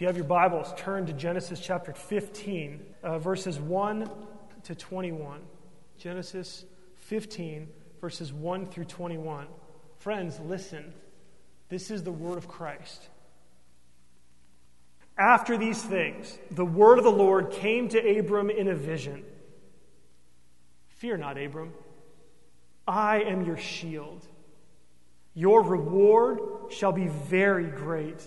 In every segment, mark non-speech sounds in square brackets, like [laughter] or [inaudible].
If you have your Bibles, turn to Genesis chapter 15, uh, verses 1 to 21. Genesis 15, verses 1 through 21. Friends, listen. This is the word of Christ. After these things, the word of the Lord came to Abram in a vision. Fear not, Abram. I am your shield. Your reward shall be very great.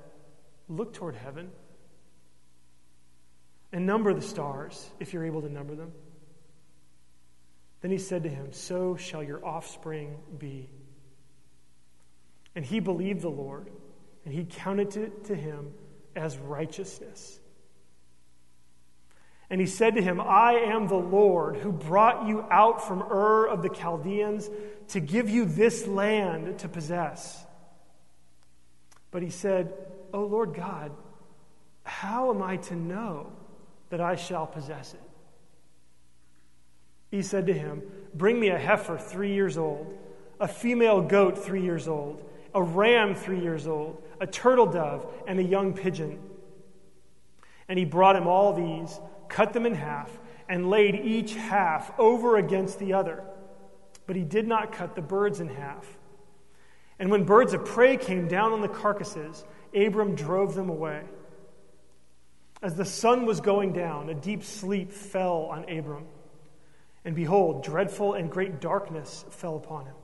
Look toward heaven and number the stars, if you're able to number them. Then he said to him, So shall your offspring be. And he believed the Lord, and he counted it to him as righteousness. And he said to him, I am the Lord who brought you out from Ur of the Chaldeans to give you this land to possess. But he said, O Lord God, how am I to know that I shall possess it? He said to him, Bring me a heifer three years old, a female goat three years old, a ram three years old, a turtle dove, and a young pigeon. And he brought him all these, cut them in half, and laid each half over against the other. But he did not cut the birds in half. And when birds of prey came down on the carcasses, Abram drove them away. As the sun was going down, a deep sleep fell on Abram. And behold, dreadful and great darkness fell upon him.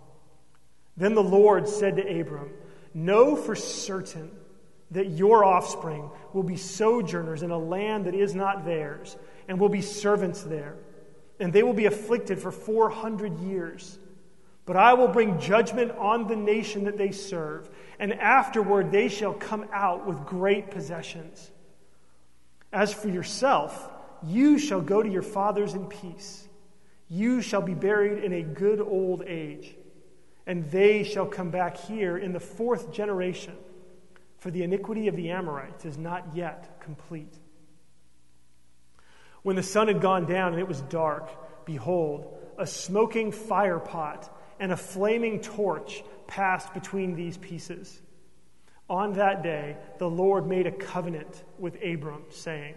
Then the Lord said to Abram, Know for certain that your offspring will be sojourners in a land that is not theirs, and will be servants there. And they will be afflicted for 400 years. But I will bring judgment on the nation that they serve, and afterward they shall come out with great possessions. As for yourself, you shall go to your fathers in peace. You shall be buried in a good old age, and they shall come back here in the fourth generation, for the iniquity of the Amorites is not yet complete. When the sun had gone down and it was dark, behold, a smoking fire pot and a flaming torch passed between these pieces. On that day, the Lord made a covenant with Abram, saying,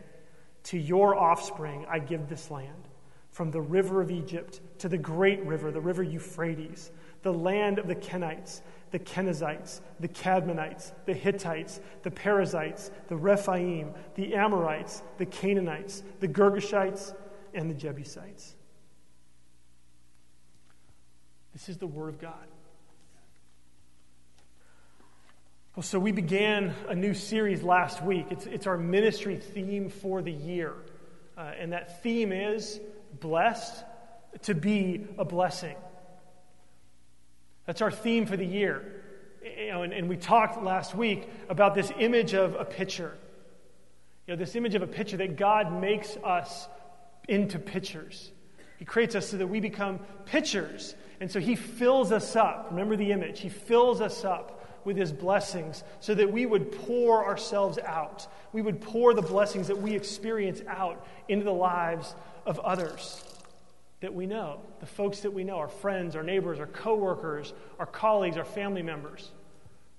To your offspring I give this land, from the river of Egypt to the great river, the river Euphrates, the land of the Kenites, the Kenizzites, the Cadmonites, the Hittites, the Perizzites, the Rephaim, the Amorites, the Canaanites, the Girgashites, and the Jebusites. This is the Word of God. Well, so we began a new series last week. It's, it's our ministry theme for the year. Uh, and that theme is blessed to be a blessing. That's our theme for the year. You know, and, and we talked last week about this image of a pitcher. You know, this image of a pitcher that God makes us into pitchers. He creates us so that we become pitchers and so he fills us up. Remember the image. He fills us up with his blessings so that we would pour ourselves out. We would pour the blessings that we experience out into the lives of others that we know, the folks that we know, our friends, our neighbors, our coworkers, our colleagues, our family members,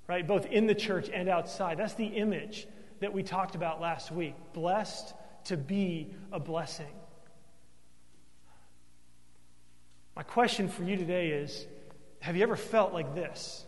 right? Both in the church and outside. That's the image that we talked about last week. Blessed to be a blessing. My question for you today is Have you ever felt like this?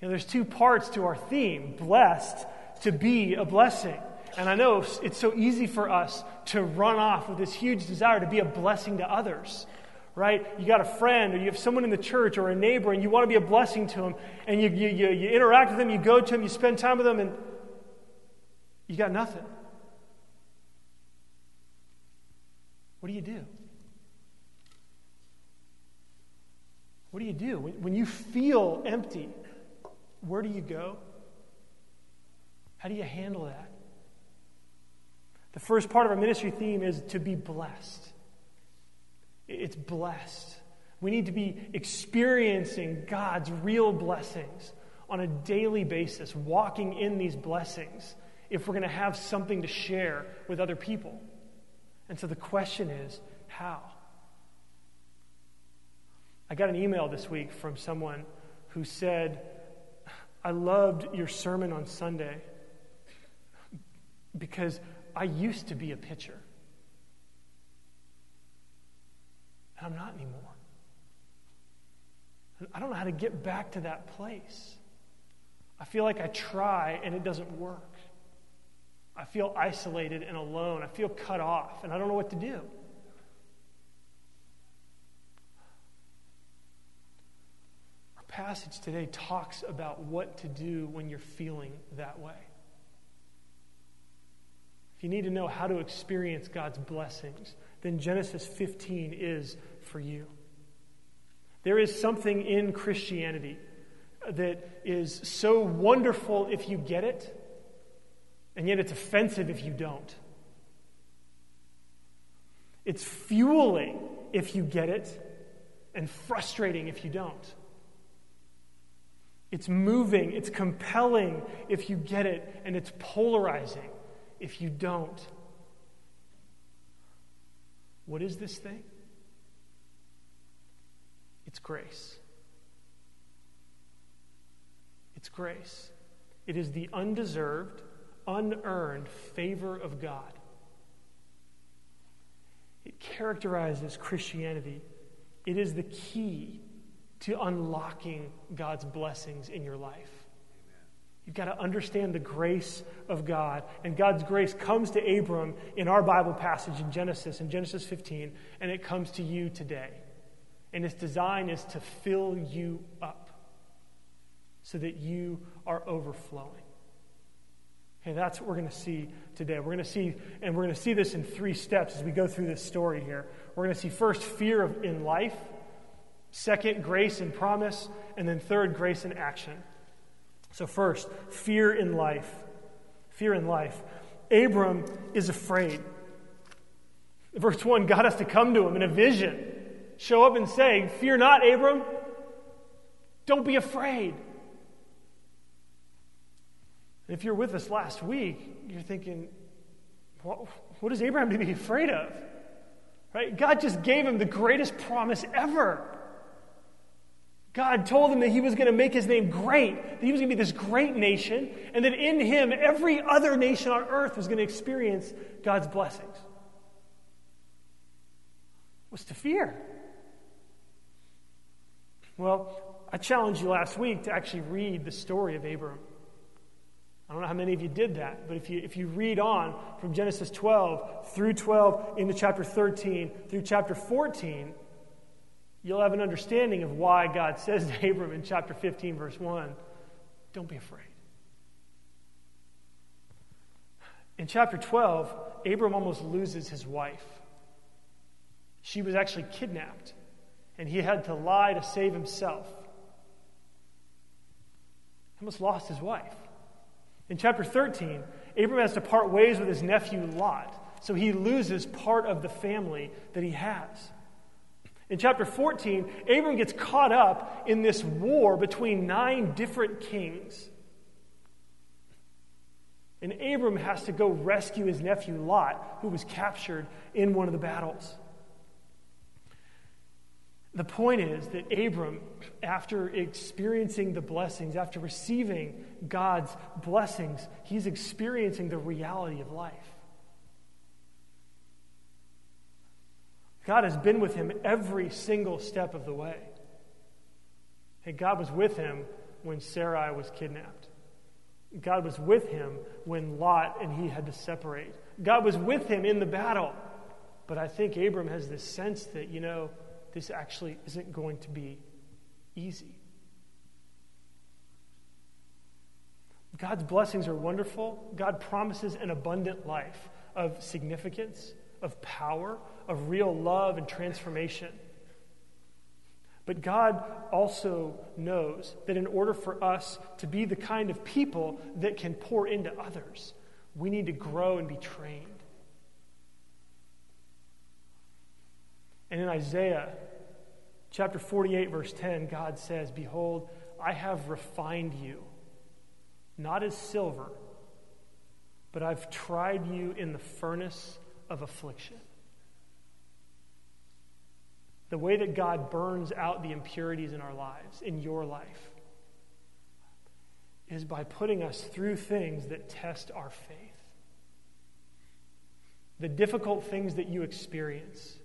You know, there's two parts to our theme blessed to be a blessing. And I know it's so easy for us to run off with this huge desire to be a blessing to others, right? You got a friend or you have someone in the church or a neighbor and you want to be a blessing to them and you, you, you, you interact with them, you go to them, you spend time with them, and you got nothing. What do you do? What do you do? When, you feel empty, where do you go? How do you handle that? The first part of our ministry theme is to be blessed. It's blessed. We need to be experiencing God's real blessings on a daily basis, walking in these blessings if we're going to have something to share with other people. And so the question is how? I got an email this week from someone who said, I loved your sermon on Sunday because I used to be a pitcher. And I'm not anymore. And I don't know how to get back to that place. I feel like I try and it doesn't work. I feel isolated and alone. I feel cut off, and I don't know what to do. Our passage today talks about what to do when you're feeling that way. If you need to know how to experience God's blessings, then Genesis 15 is for you. There is something in Christianity that is so wonderful if you get it and yet it's offensive if you don't. It's fueling if you get it, and frustrating if you don't. It's moving, it's compelling if you get it, and it's polarizing if you don't. What is this thing? It's grace. It's grace. It is the undeserved, unearned favor of God. It characterizes Christianity. It is the key to unlocking God's blessings in your life. You've got to understand the grace of God. And God's grace comes to Abram in our Bible passage in Genesis, in Genesis 15, and it comes to you today. And its design is to fill you up so that you are overflowing. Okay, that's what we're going to see today. We're going to see, and we're going to see this in three steps as we go through this story here. We're going to see first fear of, in life, second, grace and promise, and then third, grace and action. So, first, fear in life. Fear in life. Abram is afraid. Verse 1 God has to come to him in a vision, show up and say, Fear not, Abram. Don't be afraid. If you're with us last week, you're thinking, what, what is Abraham to be afraid of? Right? God just gave him the greatest promise ever. God told him that he was going to make his name great, that he was going to be this great nation, and that in him, every other nation on earth was going to experience God's blessings. What's to fear? Well, I challenged you last week to actually read the story of Abram. How many of you did that, but if you, if you read on from Genesis 12 through 12 into chapter 13 through chapter 14, you'll have an understanding of why God says to Abram in chapter 15, verse 1, don't be afraid. In chapter 12, Abram almost loses his wife. She was actually kidnapped, and he had to lie to save himself. He almost lost his wife. In chapter 13, Abram has to part ways with his nephew Lot, so he loses part of the family that he has. In chapter 14, Abram gets caught up in this war between nine different kings. And Abram has to go rescue his nephew Lot, who was captured in one of the battles. The point is that Abram, after experiencing the blessings, after receiving God's blessings, he's experiencing the reality of life. God has been with him every single step of the way. Hey, God was with him when Sarai was kidnapped. God was with him when Lot and he had to separate. God was with him in the battle. But I think Abram has this sense that, you know, this actually isn't going to be easy. God's blessings are wonderful. God promises an abundant life of significance, of power, of real love and transformation. But God also knows that in order for us to be the kind of people that can pour into others, we need to grow and be trained. And in Isaiah chapter 48, verse 10, God says, Behold, I have refined you, not as silver, but I've tried you in the furnace of affliction. The way that God burns out the impurities in our lives, in your life, is by putting us through things that test our faith. The difficult things that you experience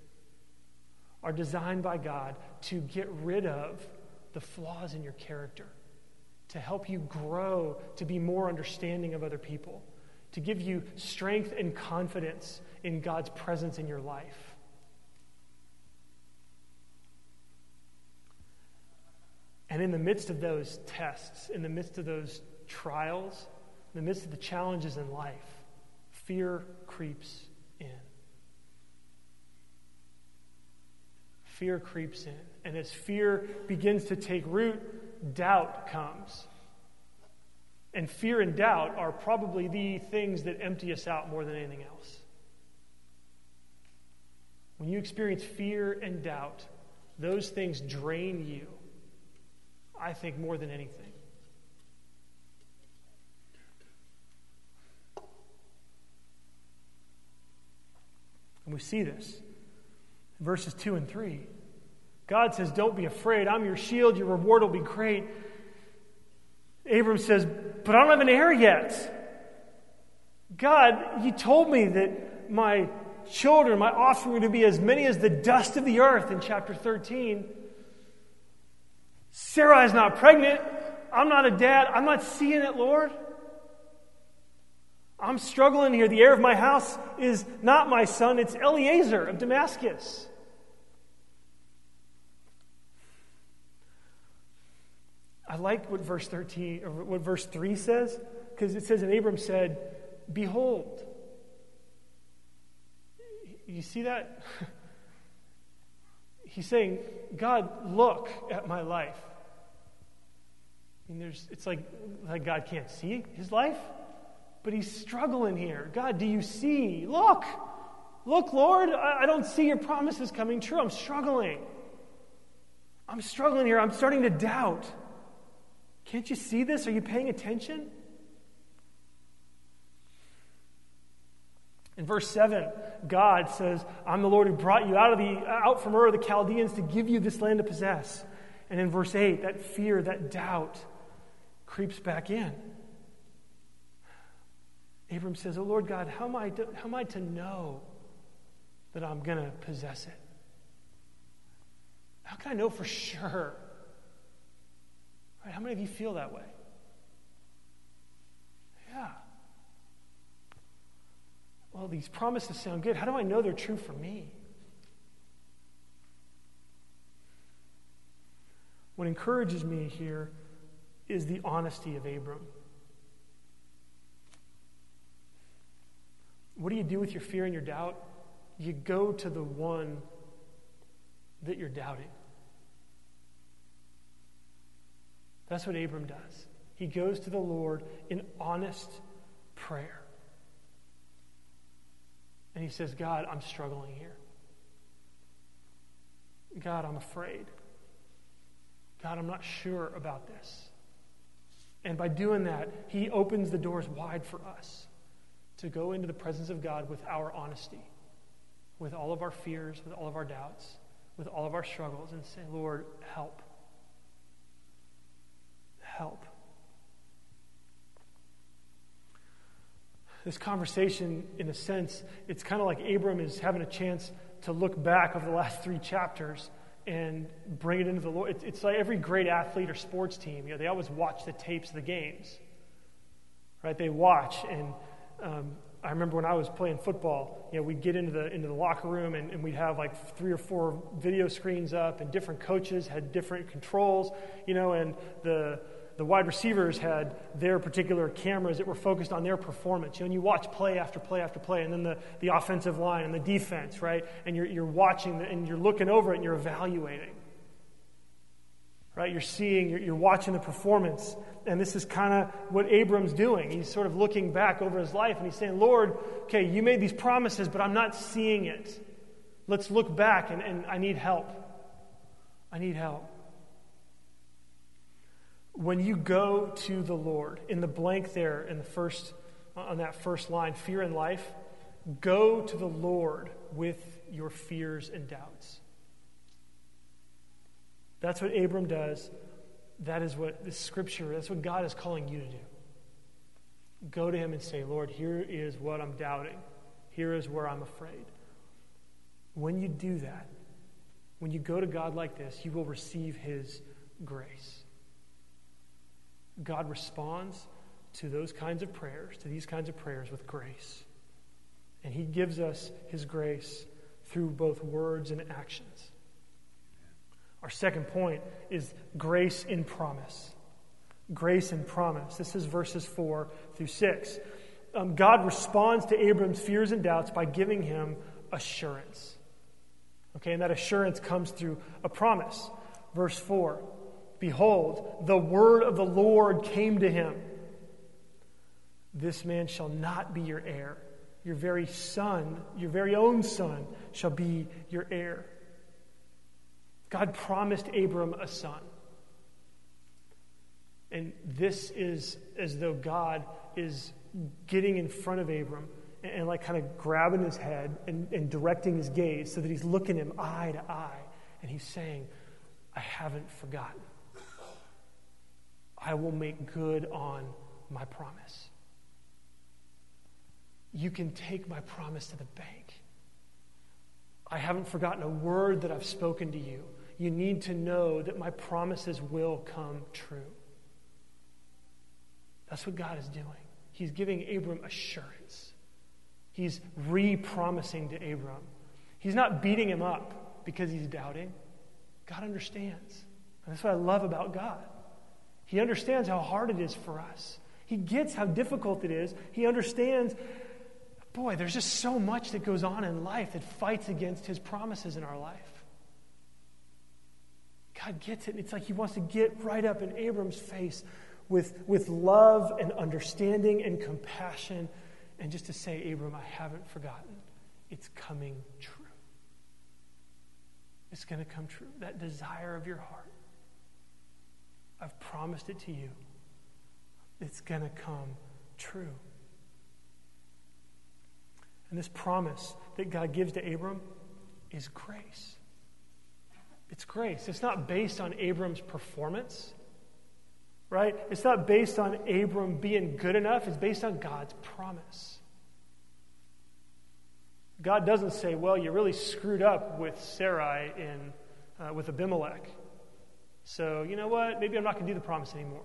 are designed by God to get rid of the flaws in your character, to help you grow, to be more understanding of other people, to give you strength and confidence in God's presence in your life. And in the midst of those tests, in the midst of those trials, in the midst of the challenges in life, fear creeps in. Fear creeps in. And as fear begins to take root, doubt comes. And fear and doubt are probably the things that empty us out more than anything else. When you experience fear and doubt, those things drain you I think, more than anything. And we see this verses 2 and 3. God says, Don't be afraid. I'm your shield. Your reward will be great. Abram says, But I don't have an heir yet. God, you told me that my children, my offspring, are to be as many as the dust of the earth in chapter 13. Sarah is not pregnant. I'm not a dad. I'm not seeing it, Lord. I'm struggling here. The heir of my house is not my son, it's Eliezer of Damascus. I like what verse 13 or what verse 3 says because it says and Abram said, "Behold." You see that? [laughs] He's saying, God, look at my life. I mean, there's, it's like, like God can't see his life, but he's struggling here. God, do you see? Look, look, Lord, I, don't see your promises coming true. I'm struggling. I'm struggling here. I'm starting to doubt. Can't you see this? Are you paying attention? In verse 7, God says, I'm the Lord who brought you out, of the, out from Ur of the Chaldeans to give you this land to possess. And in verse 8, that fear, that doubt creeps back in. Abram says, Oh Lord God, how am I to, how am I to know that I'm going to possess it? How can I know for sure? Right, how many of you feel that way? Yeah well, these promises sound good. How do I know they're true for me? What encourages me here is the honesty of Abram. What do you do with your fear and your doubt? You go to the one that you're doubting. That's what Abram does. He goes to the Lord in honest prayer. And he says, God, I'm struggling here. God, I'm afraid. God, I'm not sure about this. And by doing that, he opens the doors wide for us to go into the presence of God with our honesty, with all of our fears, with all of our doubts, with all of our struggles, and say, Lord, help. Help. this conversation, in a sense, it's kind of like Abram is having a chance to look back over the last three chapters and bring it into the Lord. It's like every great athlete or sports team, you know, they always watch the tapes of the games, right? They watch, and um, I remember when I was playing football, you know, we'd get into the into the locker room and, and we'd have like three or four video screens up, and different coaches had different controls, you know, and the the wide receivers had their particular cameras that were focused on their performance. You know, and you watch play after play after play, and then the, the offensive line and the defense, right? And you're, you're watching the, and you're looking over it and you're evaluating. right? You're seeing, you're, you're watching the performance. And this is kind of what Abram's doing. He's sort of looking back over his life and he's saying, Lord, okay, you made these promises, but I'm not seeing it. Let's look back and, and I need help. I need help. When you go to the Lord, in the blank there, in the first, on that first line, fear in life, go to the Lord with your fears and doubts. That's what Abram does. That is what the scripture, that's what God is calling you to do. Go to him and say, Lord, here is what I'm doubting. Here is where I'm afraid. When you do that, when you go to God like this, you will receive his grace. God responds to those kinds of prayers, to these kinds of prayers with grace. And he gives us his grace through both words and actions. Our second point is grace in promise. Grace in promise. This is verses 4 through 6. Um, God responds to Abram's fears and doubts by giving him assurance. Okay, and that assurance comes through a promise. Verse 4 Behold, the word of the Lord came to him. This man shall not be your heir. Your very son, your very own son, shall be your heir. God promised Abram a son. And this is as though God is getting in front of Abram and, and like kind of grabbing his head and, and directing his gaze so that he's looking him eye to eye. And he's saying, I haven't forgotten. I will make good on my promise. You can take my promise to the bank. I haven't forgotten a word that I've spoken to you you need to know that my promises will come true. That's what God is doing. He's giving Abram assurance. He's re promising to Abram. He's not beating him up because he's doubting. God understands. And that's what I love about God. He understands how hard it is for us. He gets how difficult it is. He understands, boy, there's just so much that goes on in life that fights against his promises in our life. God gets it. and It's like he wants to get right up in Abram's face with, with love and understanding and compassion and just to say, Abram, I haven't forgotten. It's coming true. It's going to come true. That desire of your heart, I've promised it to you. It's going to come true. And this promise that God gives to Abram is grace. It's grace. It's not based on Abram's performance, right? It's not based on Abram being good enough. It's based on God's promise. God doesn't say, well, you really screwed up with Sarai in, uh, with Abimelech. So, you know what? Maybe I'm not going to do the promise anymore.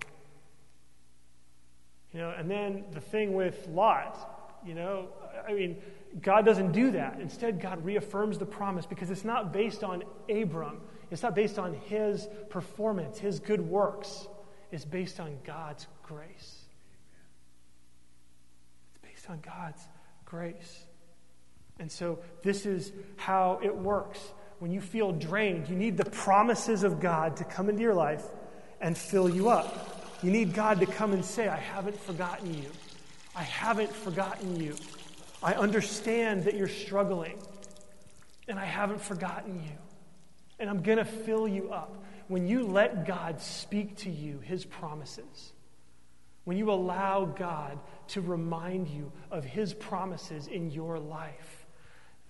You know, and then the thing with Lot, you know, I mean, God doesn't do that. Instead, God reaffirms the promise because it's not based on Abram. It's not based on his performance, his good works. It's based on God's grace. It's based on God's grace. And so, this is how it works. When you feel drained, you need the promises of God to come into your life and fill you up. You need God to come and say, I haven't forgotten you. I haven't forgotten you. I understand that you're struggling, and I haven't forgotten you. And I'm going to fill you up. When you let God speak to you his promises, when you allow God to remind you of his promises in your life,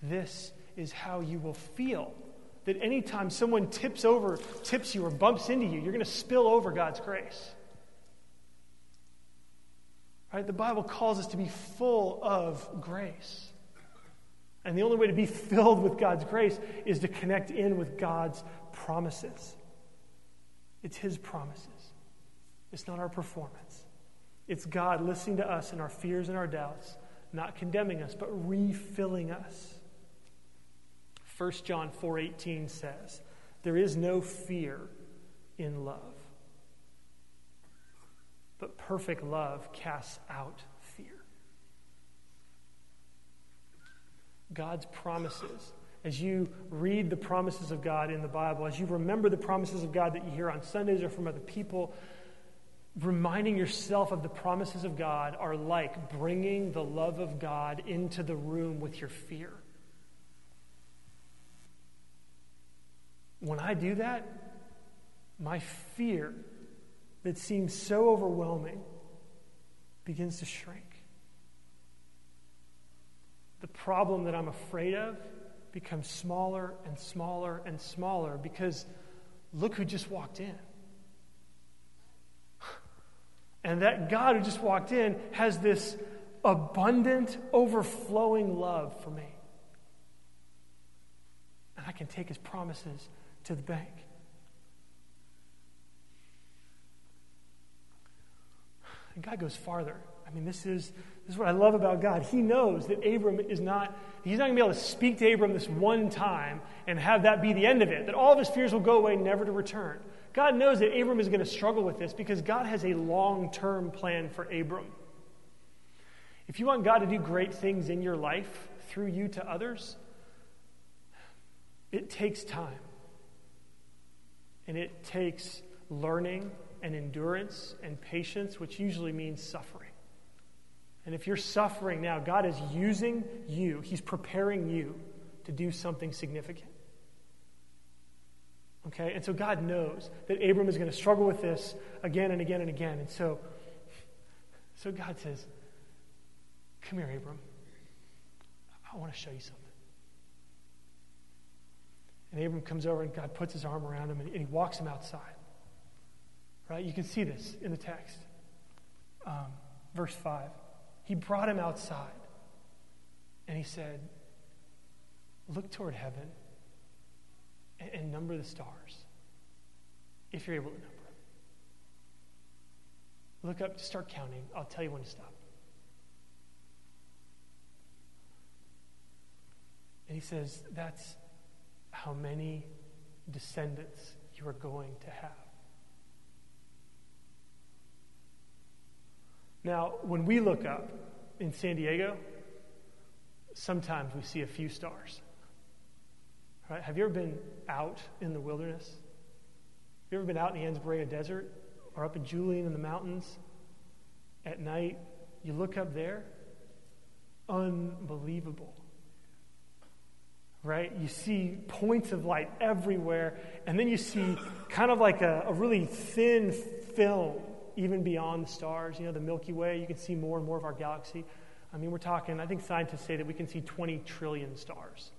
this is how you will feel. That anytime someone tips over, tips you, or bumps into you, you're going to spill over God's grace. Right? The Bible calls us to be full of grace. And the only way to be filled with God's grace is to connect in with God's promises. It's His promises, it's not our performance. It's God listening to us in our fears and our doubts, not condemning us, but refilling us. 1 John 4:18 says, "There is no fear in love." But perfect love casts out fear. God's promises as you read the promises of God in the Bible, as you remember the promises of God that you hear on Sundays or from other people, reminding yourself of the promises of God are like bringing the love of God into the room with your fear. When I do that, my fear that seems so overwhelming begins to shrink. The problem that I'm afraid of becomes smaller and smaller and smaller because look who just walked in. And that God who just walked in has this abundant, overflowing love for me. And I can take his promises to the bank. And God goes farther. I mean, this is, this is what I love about God. He knows that Abram is not, he's not going to be able to speak to Abram this one time and have that be the end of it, that all of his fears will go away, never to return. God knows that Abram is going to struggle with this because God has a long term plan for Abram. If you want God to do great things in your life through you to others, it takes time. And it takes learning and endurance and patience, which usually means suffering. And if you're suffering now, God is using you, He's preparing you to do something significant. Okay? And so God knows that Abram is going to struggle with this again and again and again. And so, so God says, Come here, Abram. I want to show you something. And Abram comes over and God puts his arm around him and, he walks him outside. Right? You can see this in the text. Um, verse 5. He brought him outside and he said, Look toward heaven and, and number the stars if you're able to number them. Look up, start counting. I'll tell you when to stop. And he says, That's how many descendants you are going to have. Now, when we look up in San Diego, sometimes we see a few stars. Right? Have you ever been out in the wilderness? Have you ever been out in the Anza-Borrego Desert or up in Julian in the mountains at night? You look up there, unbelievable. Right? You see points of light everywhere, and then you see kind of like a, a really thin film even beyond the stars. You know, the Milky Way, you can see more and more of our galaxy. I mean, we're talking, I think scientists say that we can see 20 trillion stars.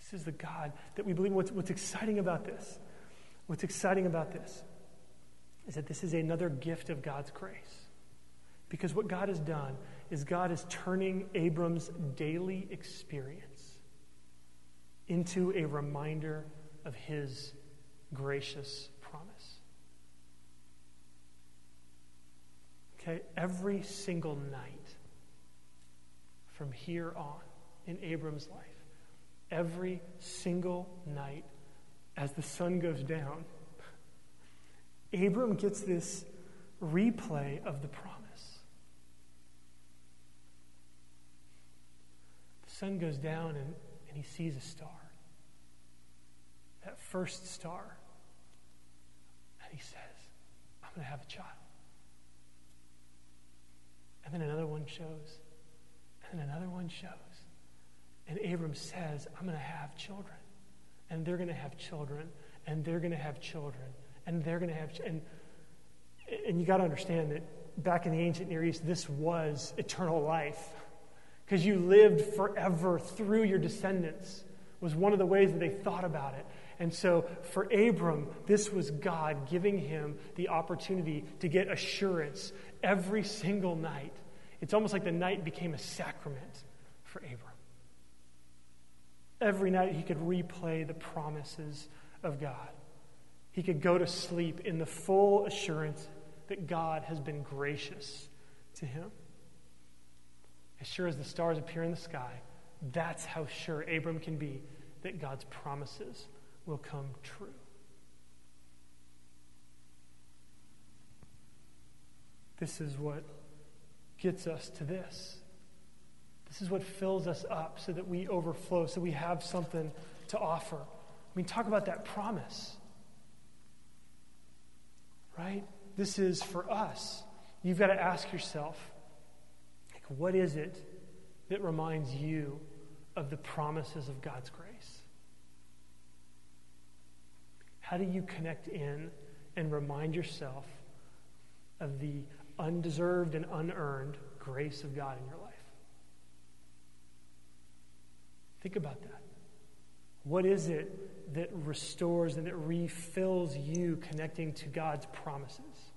This is the God that we believe. What's, what's exciting about this, what's exciting about this, is that this is another gift of God's grace. Because what God has done is God is turning Abram's daily experience into a reminder of his gracious promise. Okay, every single night from here on in Abram's life, every single night as the sun goes down, Abram gets this replay of the promise. The sun goes down and, and he sees a star. First star. And he says, I'm going to have a child. And then another one shows. And another one shows. And Abram says, I'm going to have children. And they're going to have children. And they're going to have children. And they're going to have. and, and you got to understand that back in the ancient Near East, this was eternal life. Because you lived forever through your descendants, was one of the ways that they thought about it. And so for Abram, this was God giving him the opportunity to get assurance every single night. It's almost like the night became a sacrament for Abram. Every night he could replay the promises of God. He could go to sleep in the full assurance that God has been gracious to him. As sure as the stars appear in the sky, that's how sure Abram can be that God's promises will come true. This is what gets us to this This is what fills us up so that we overflow, so we have something to offer. I mean, talk about that promise. Right? This is for us. You've got to ask yourself, like, what is it that reminds you of the promises of God's grace? How do you connect in and remind yourself of the undeserved and unearned grace of God in your life? Think about that. What is it that restores and that refills you connecting to God's promises?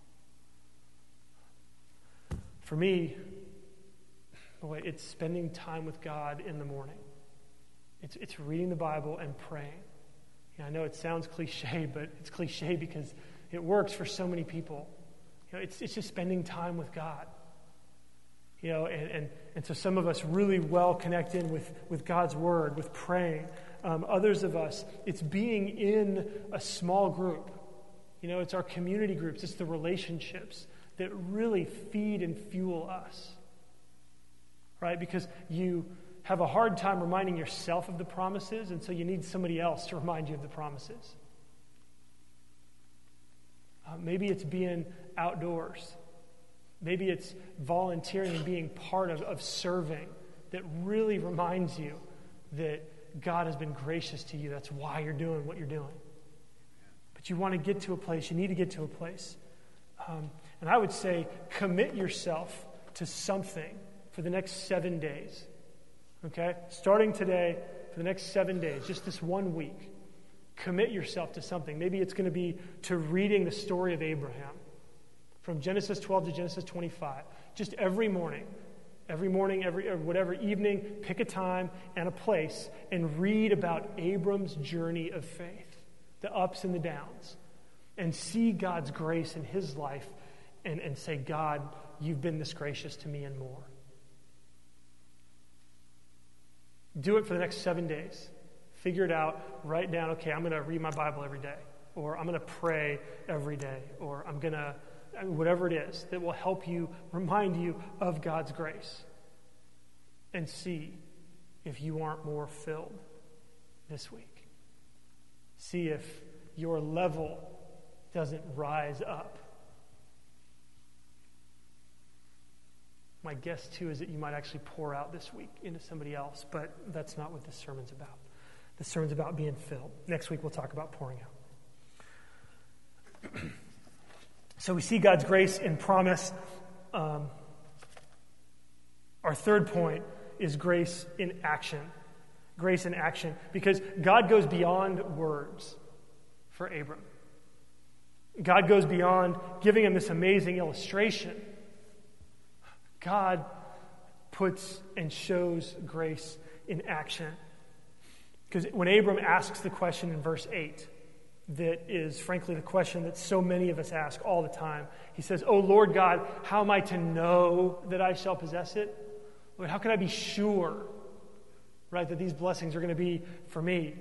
For me, boy, it's spending time with God in the morning. It's, it's reading the Bible and praying. You know, I know it sounds [laughs] cliche, but it's cliche because it works for so many people. You know, it's, it's just spending time with God. You know, and, and, and so some of us really well connected with, with God's word, with praying. Um, others of us, it's being in a small group. You know, it's our community groups, it's the relationships that really feed and fuel us. Right? Because you have a hard time reminding yourself of the promises, and so you need somebody else to remind you of the promises. Uh, maybe it's being outdoors. Maybe it's volunteering and being part of, of serving that really reminds you that God has been gracious to you. That's why you're doing what you're doing. But you want to get to a place, you need to get to a place. Um, and I would say commit yourself to something for the next seven days. Okay? Starting today, for the next seven days, just this one week, commit yourself to something. Maybe it's going to be to reading the story of Abraham from Genesis 12 to Genesis 25. Just every morning, every morning, every whatever evening, pick a time and a place and read about Abram's journey of faith, the ups and the downs, and see God's grace in his life and, and say, God, you've been this gracious to me and more. Do it for the next seven days. Figure it out. Write down, okay, I'm going to read my Bible every day, or I'm going to pray every day, or I'm going to whatever it is that will help you, remind you of God's grace. And see if you aren't more filled this week. See if your level doesn't rise up. My guess, too, is that you might actually pour out this week into somebody else, but that's not what this sermon's about. The sermon's about being filled. Next week, we'll talk about pouring out. [clears throat] So we see God's grace in promise. Um, our third point is grace in action. Grace in action. Because God goes beyond words for Abram. God goes beyond giving him this amazing illustration. God puts and shows grace in action. Because when Abram asks the question in verse 8, that is, frankly, the question that so many of us ask all the time. He says, Oh Lord God, how am I to know that I shall possess it? Lord, how can I be sure, right, that these blessings are going to be for me?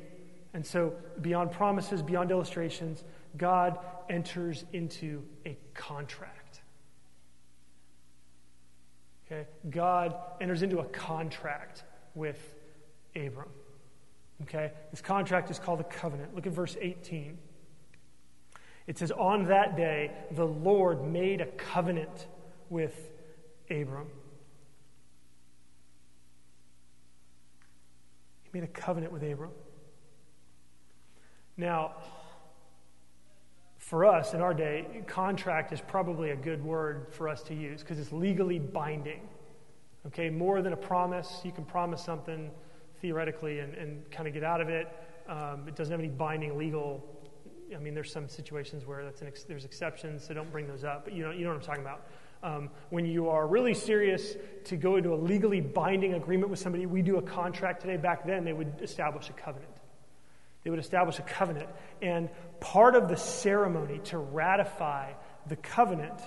And so, beyond promises, beyond illustrations, God enters into a contract. Okay? God enters into a contract with Abram. Okay? This contract is called a covenant. Look at verse 18. It says, On that day, the Lord made a covenant with Abram. He made a covenant with Abram. Now, for us in our day, contract is probably a good word for us to use because it's legally binding. Okay, more than a promise. You can promise something theoretically and, and kind of get out of it. Um, it doesn't have any binding legal. I mean, there's some situations where that's ex- there's exceptions, so don't bring those up. But you know, you know what I'm talking about. Um, when you are really serious to go into a legally binding agreement with somebody, we do a contract today. Back then, they would establish a covenant. They would establish a covenant. And part of the ceremony to ratify the covenant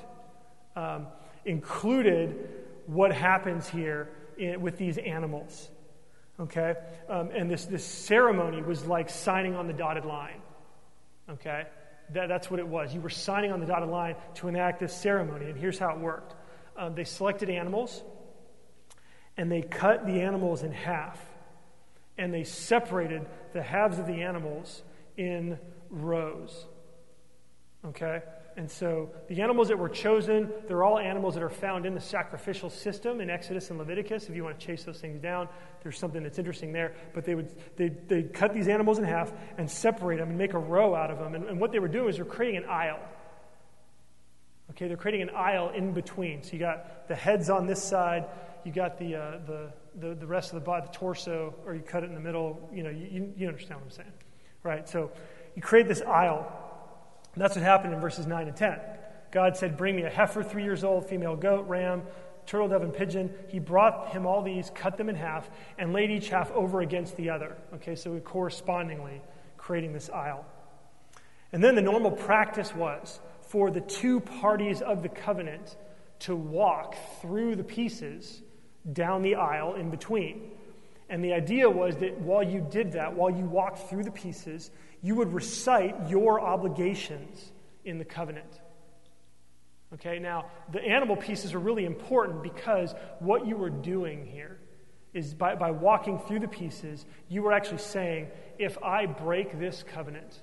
um, included what happens here in, with these animals. Okay? Um, and this, this ceremony was like signing on the dotted line. Okay? That, that's what it was. You were signing on the dotted line to enact this ceremony. And here's how it worked um, they selected animals, and they cut the animals in half, and they separated the halves of the animals in rows. Okay? And so the animals that were chosen, they're all animals that are found in the sacrificial system in Exodus and Leviticus. If you want to chase those things down, there's something that's interesting there. But they would they they cut these animals in half and separate them and make a row out of them. And, and what they were doing is they're creating an aisle. Okay, they're creating an aisle in between. So you got the heads on this side, you got the uh, the, the the rest of the body, the torso, or you cut it in the middle. You know, you, you understand what I'm saying, right? So you create this aisle that's what happened in verses 9 and 10. God said, Bring me a heifer, three years old, female goat, ram, turtle dove, and pigeon. He brought him all these, cut them in half, and laid each half over against the other. Okay, so we correspondingly creating this aisle. And then the normal practice was for the two parties of the covenant to walk through the pieces down the aisle in between. And the idea was that while you did that, while you walked through the pieces, you would recite your obligations in the covenant. Okay, now the animal pieces are really important because what you were doing here is by, by walking through the pieces, you were actually saying, if I break this covenant,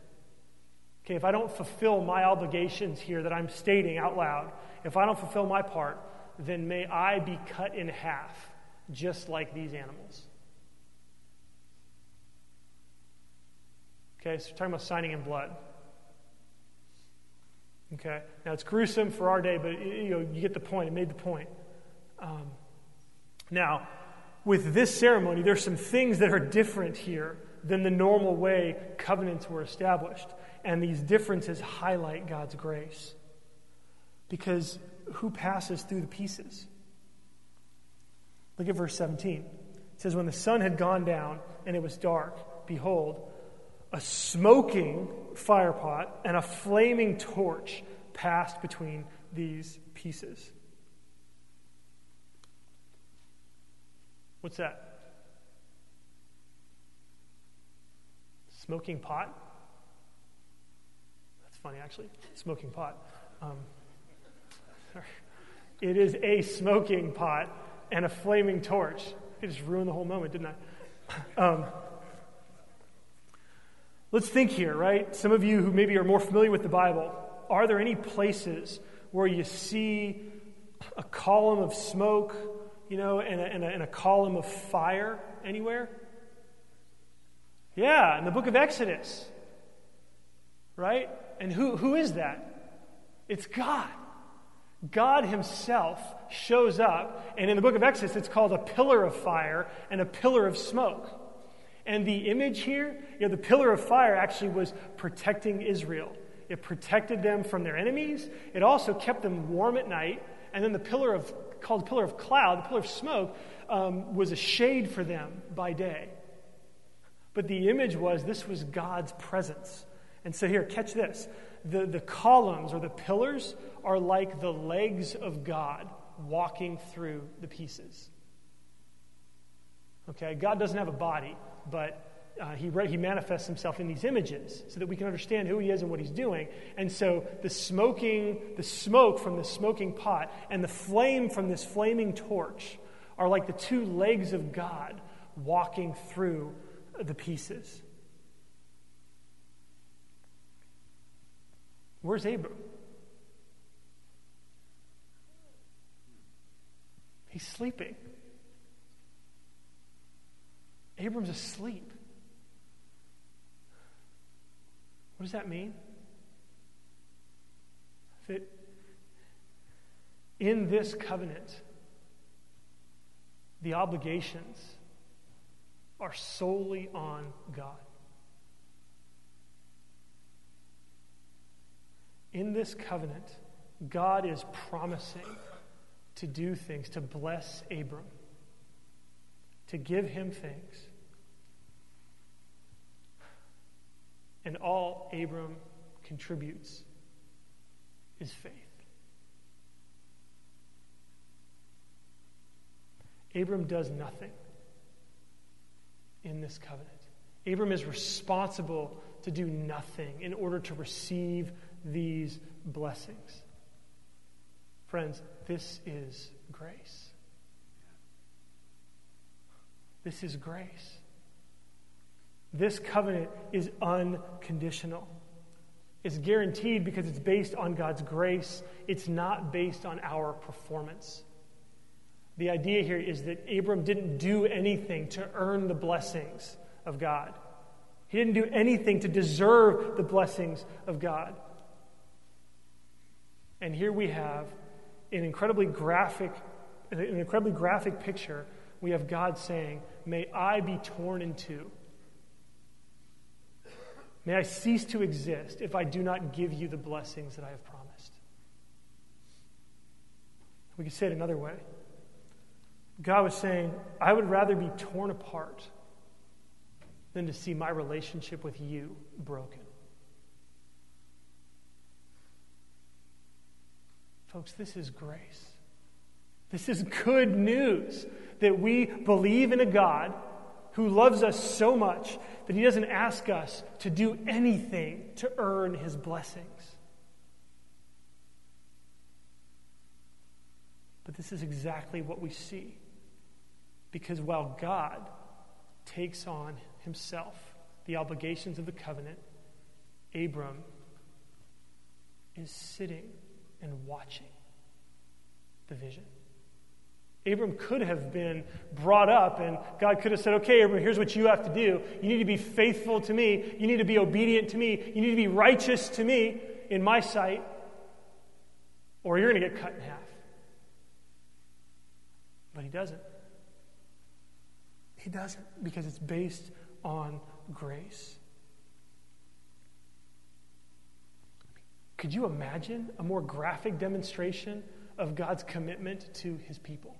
okay, if I don't fulfill my obligations here that I'm stating out loud, if I don't fulfill my part, then may I be cut in half, just like these animals. Okay, so we're talking about signing in blood. Okay, now it's gruesome for our day, but you know you get the point. It made the point. Um, now, with this ceremony, there's some things that are different here than the normal way covenants were established, and these differences highlight God's grace. Because who passes through the pieces? Look at verse 17. It says, When the sun had gone down and it was dark, behold, a smoking firepot and a flaming torch passed between these pieces. What's that? Smoking pot? That's funny, actually. Smoking pot. Um, [laughs] it is a smoking pot and a flaming torch. I just ruined the whole moment, didn't I? [laughs] Um, Let's think here, right? Some of you who maybe are more familiar with the Bible, are there any places where you see a column of smoke, you know, and a, and a, and a column of fire anywhere? Yeah, in the book of Exodus, right? And who, who is that? It's God. God Himself shows up, and in the book of Exodus, it's called a pillar of fire and a pillar of smoke. And the image here, you know, the pillar of fire actually was protecting Israel. It protected them from their enemies. It also kept them warm at night. And then the pillar of, called the pillar of cloud, the pillar of smoke, um, was a shade for them by day. But the image was this was God's presence. And so here, catch this. The, the columns or the pillars are like the legs of God walking through the pieces. Okay, God doesn't have a body but uh, he, he manifests himself in these images so that we can understand who he is and what he's doing. And so the smoking, the smoke from the smoking pot and the flame from this flaming torch are like the two legs of God walking through the pieces. Where's Abram? He's sleeping. Abram's asleep. What does that mean? That in this covenant, the obligations are solely on God. In this covenant, God is promising to do things, to bless Abram to give him things. And all Abram contributes is faith. Abram does nothing in this covenant. Abram is responsible to do nothing in order to receive these blessings. Friends, this is grace. This is grace. This covenant is unconditional. It's guaranteed because it's based on God's grace, it's not based on our performance. The idea here is that Abram didn't do anything to earn the blessings of God. He didn't do anything to deserve the blessings of God. And here we have an incredibly graphic, an incredibly graphic picture. We have God saying, May I be torn in two. May I cease to exist if I do not give you the blessings that I have promised. We could say it another way. God was saying, I would rather be torn apart than to see my relationship with you broken. Folks, this is grace. This is good news that we believe in a God who loves us so much that he doesn't ask us to do anything to earn his blessings. But this is exactly what we see because while God takes on himself the obligations of the covenant, Abram is sitting and watching the vision. Abram could have been brought up, and God could have said, Okay, Abram, here's what you have to do. You need to be faithful to me. You need to be obedient to me. You need to be righteous to me in my sight, or you're going to get cut in half. But he doesn't. He doesn't because it's based on grace. Could you imagine a more graphic demonstration of God's commitment to his people?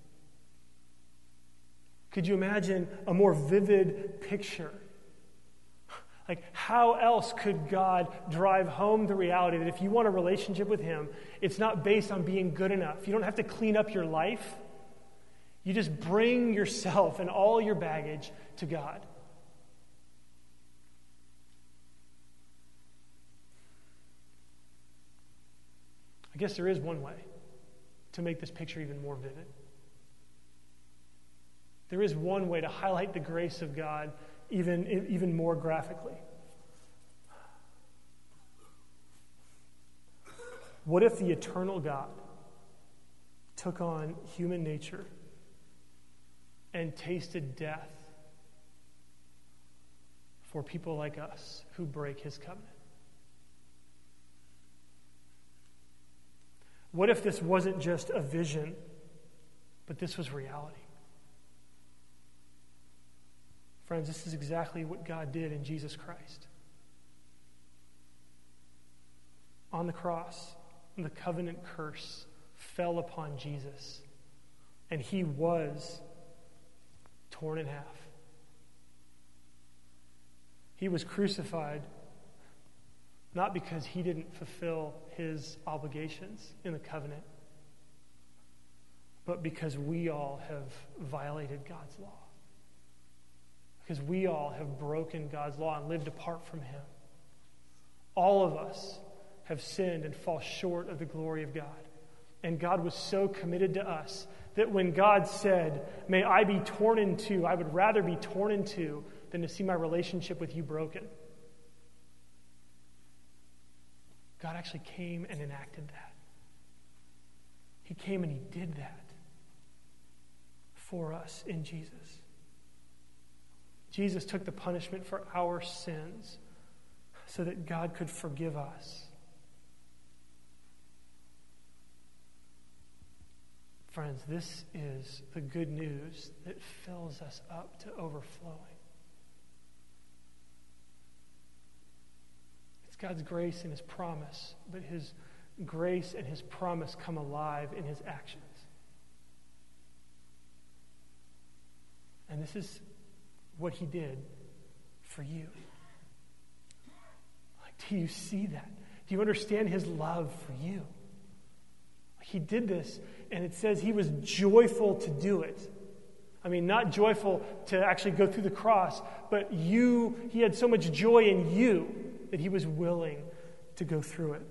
Could you imagine a more vivid picture? Like, how else could God drive home the reality that if you want a relationship with Him, it's not based on being good enough? You don't have to clean up your life. You just bring yourself and all your baggage to God. I guess there is one way to make this picture even more vivid. There is one way to highlight the grace of God even, even more graphically. What if the eternal God took on human nature and tasted death for people like us who break his covenant? What if this wasn't just a vision, but this was reality? Friends, this is exactly what God did in Jesus Christ. On the cross, the covenant curse fell upon Jesus, and he was torn in half. He was crucified not because he didn't fulfill his obligations in the covenant, but because we all have violated God's law. Because we all have broken God's law and lived apart from him. All of us have sinned and fall short of the glory of God. And God was so committed to us that when God said, May I be torn in two, I would rather be torn in two than to see my relationship with you broken. God actually came and enacted that. He came and He did that for us in Jesus. Jesus took the punishment for our sins so that God could forgive us. Friends, this is the good news that fills us up to overflowing. It's God's grace and His promise, but His grace and His promise come alive in His actions. And this is what He did for you. Like, do you see that? Do you understand His love for you? He did this, and it says he was joyful to do it. I mean, not joyful to actually go through the cross, but you, he had so much joy in you that he was willing to go through it.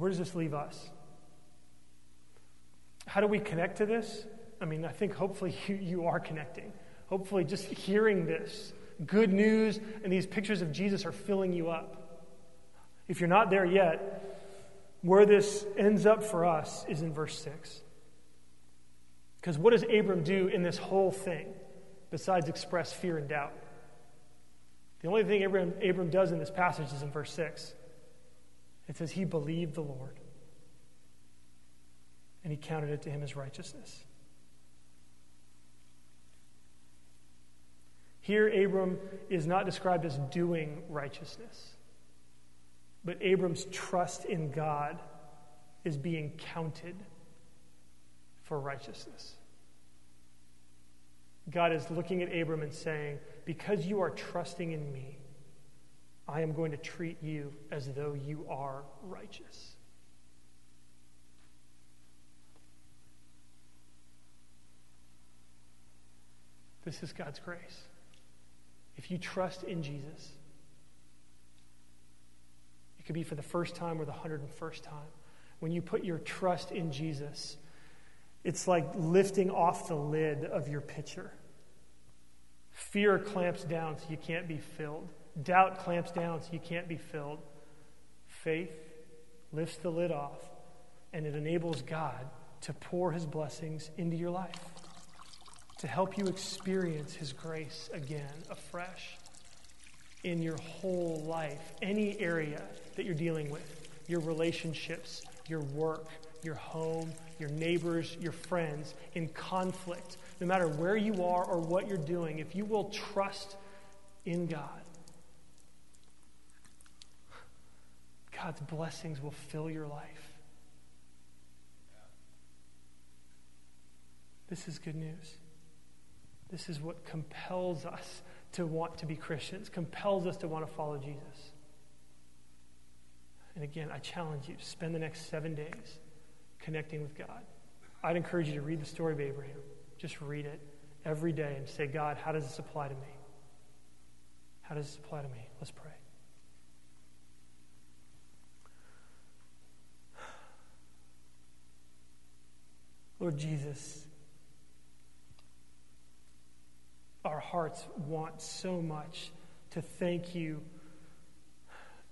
where does this leave us? How do we connect to this? I mean, I think hopefully [laughs] you, you are connecting. Hopefully, just hearing this good news and these pictures of Jesus are filling you up. If you're not there yet, where this ends up for us is in verse 6. Because what does Abram do in this whole thing besides express fear and doubt? The only thing Abram, Abram does in this passage is in verse 6. It says, He believed the Lord, and He counted it to him as righteousness. Here, Abram is not described as doing righteousness, but Abram's trust in God is being counted for righteousness. God is looking at Abram and saying, Because you are trusting in me, I am going to treat you as though you are righteous. This is God's grace. If you trust in Jesus, it could be for the first time or the 101st time. When you put your trust in Jesus, it's like lifting off the lid of your pitcher. Fear clamps down so you can't be filled. Doubt clamps down so you can't be filled. Faith lifts the lid off, and it enables God to pour his blessings into your life, to help you experience his grace again afresh in your whole life, any area that you're dealing with, your relationships, your work, your home, your neighbors, your friends in conflict, no matter where you are or what you're doing, if you will trust in God, God's blessings will fill your life. This is good news. This is what compels us to want to be Christians, compels us to want to follow Jesus. And again, I challenge you spend the next seven days connecting with God. I'd encourage you to read the story of Abraham. Just read it every day and say, God, how does this apply to me? How does this apply to me? Let's pray. Lord Jesus, our hearts want so much to thank you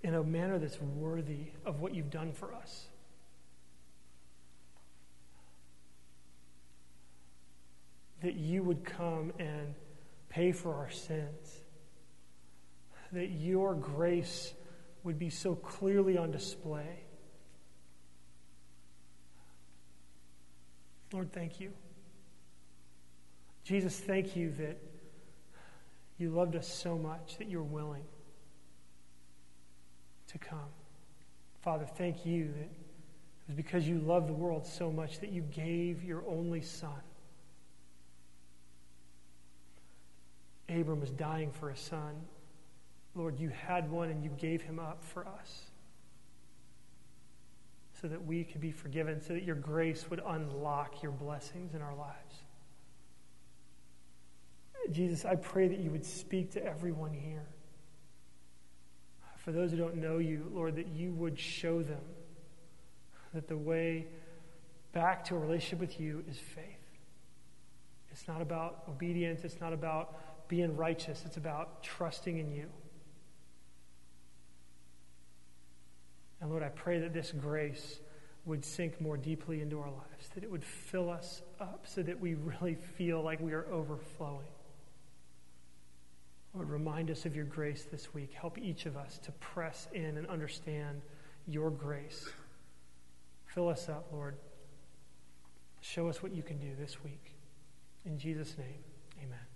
in a manner that's worthy of what you've done for us. That you would come and pay for our sins, that your grace would be so clearly on display. Lord, thank you. Jesus, thank you that you loved us so much that you're willing to come. Father, thank you that it was because you loved the world so much that you gave your only Son Abram was dying for a son. Lord, you had one and you gave him up for us so that we could be forgiven, so that your grace would unlock your blessings in our lives. Jesus, I pray that you would speak to everyone here. For those who don't know you, Lord, that you would show them that the way back to a relationship with you is faith. It's not about obedience, it's not about being righteous, it's about trusting in you. And Lord, I pray that this grace would sink more deeply into our lives, that it would fill us up so that we really feel like we are overflowing. Lord, remind us of your grace this week. Help each of us to press in and understand your grace. Fill us up, Lord. Show us what you can do this week. In Jesus' name, amen.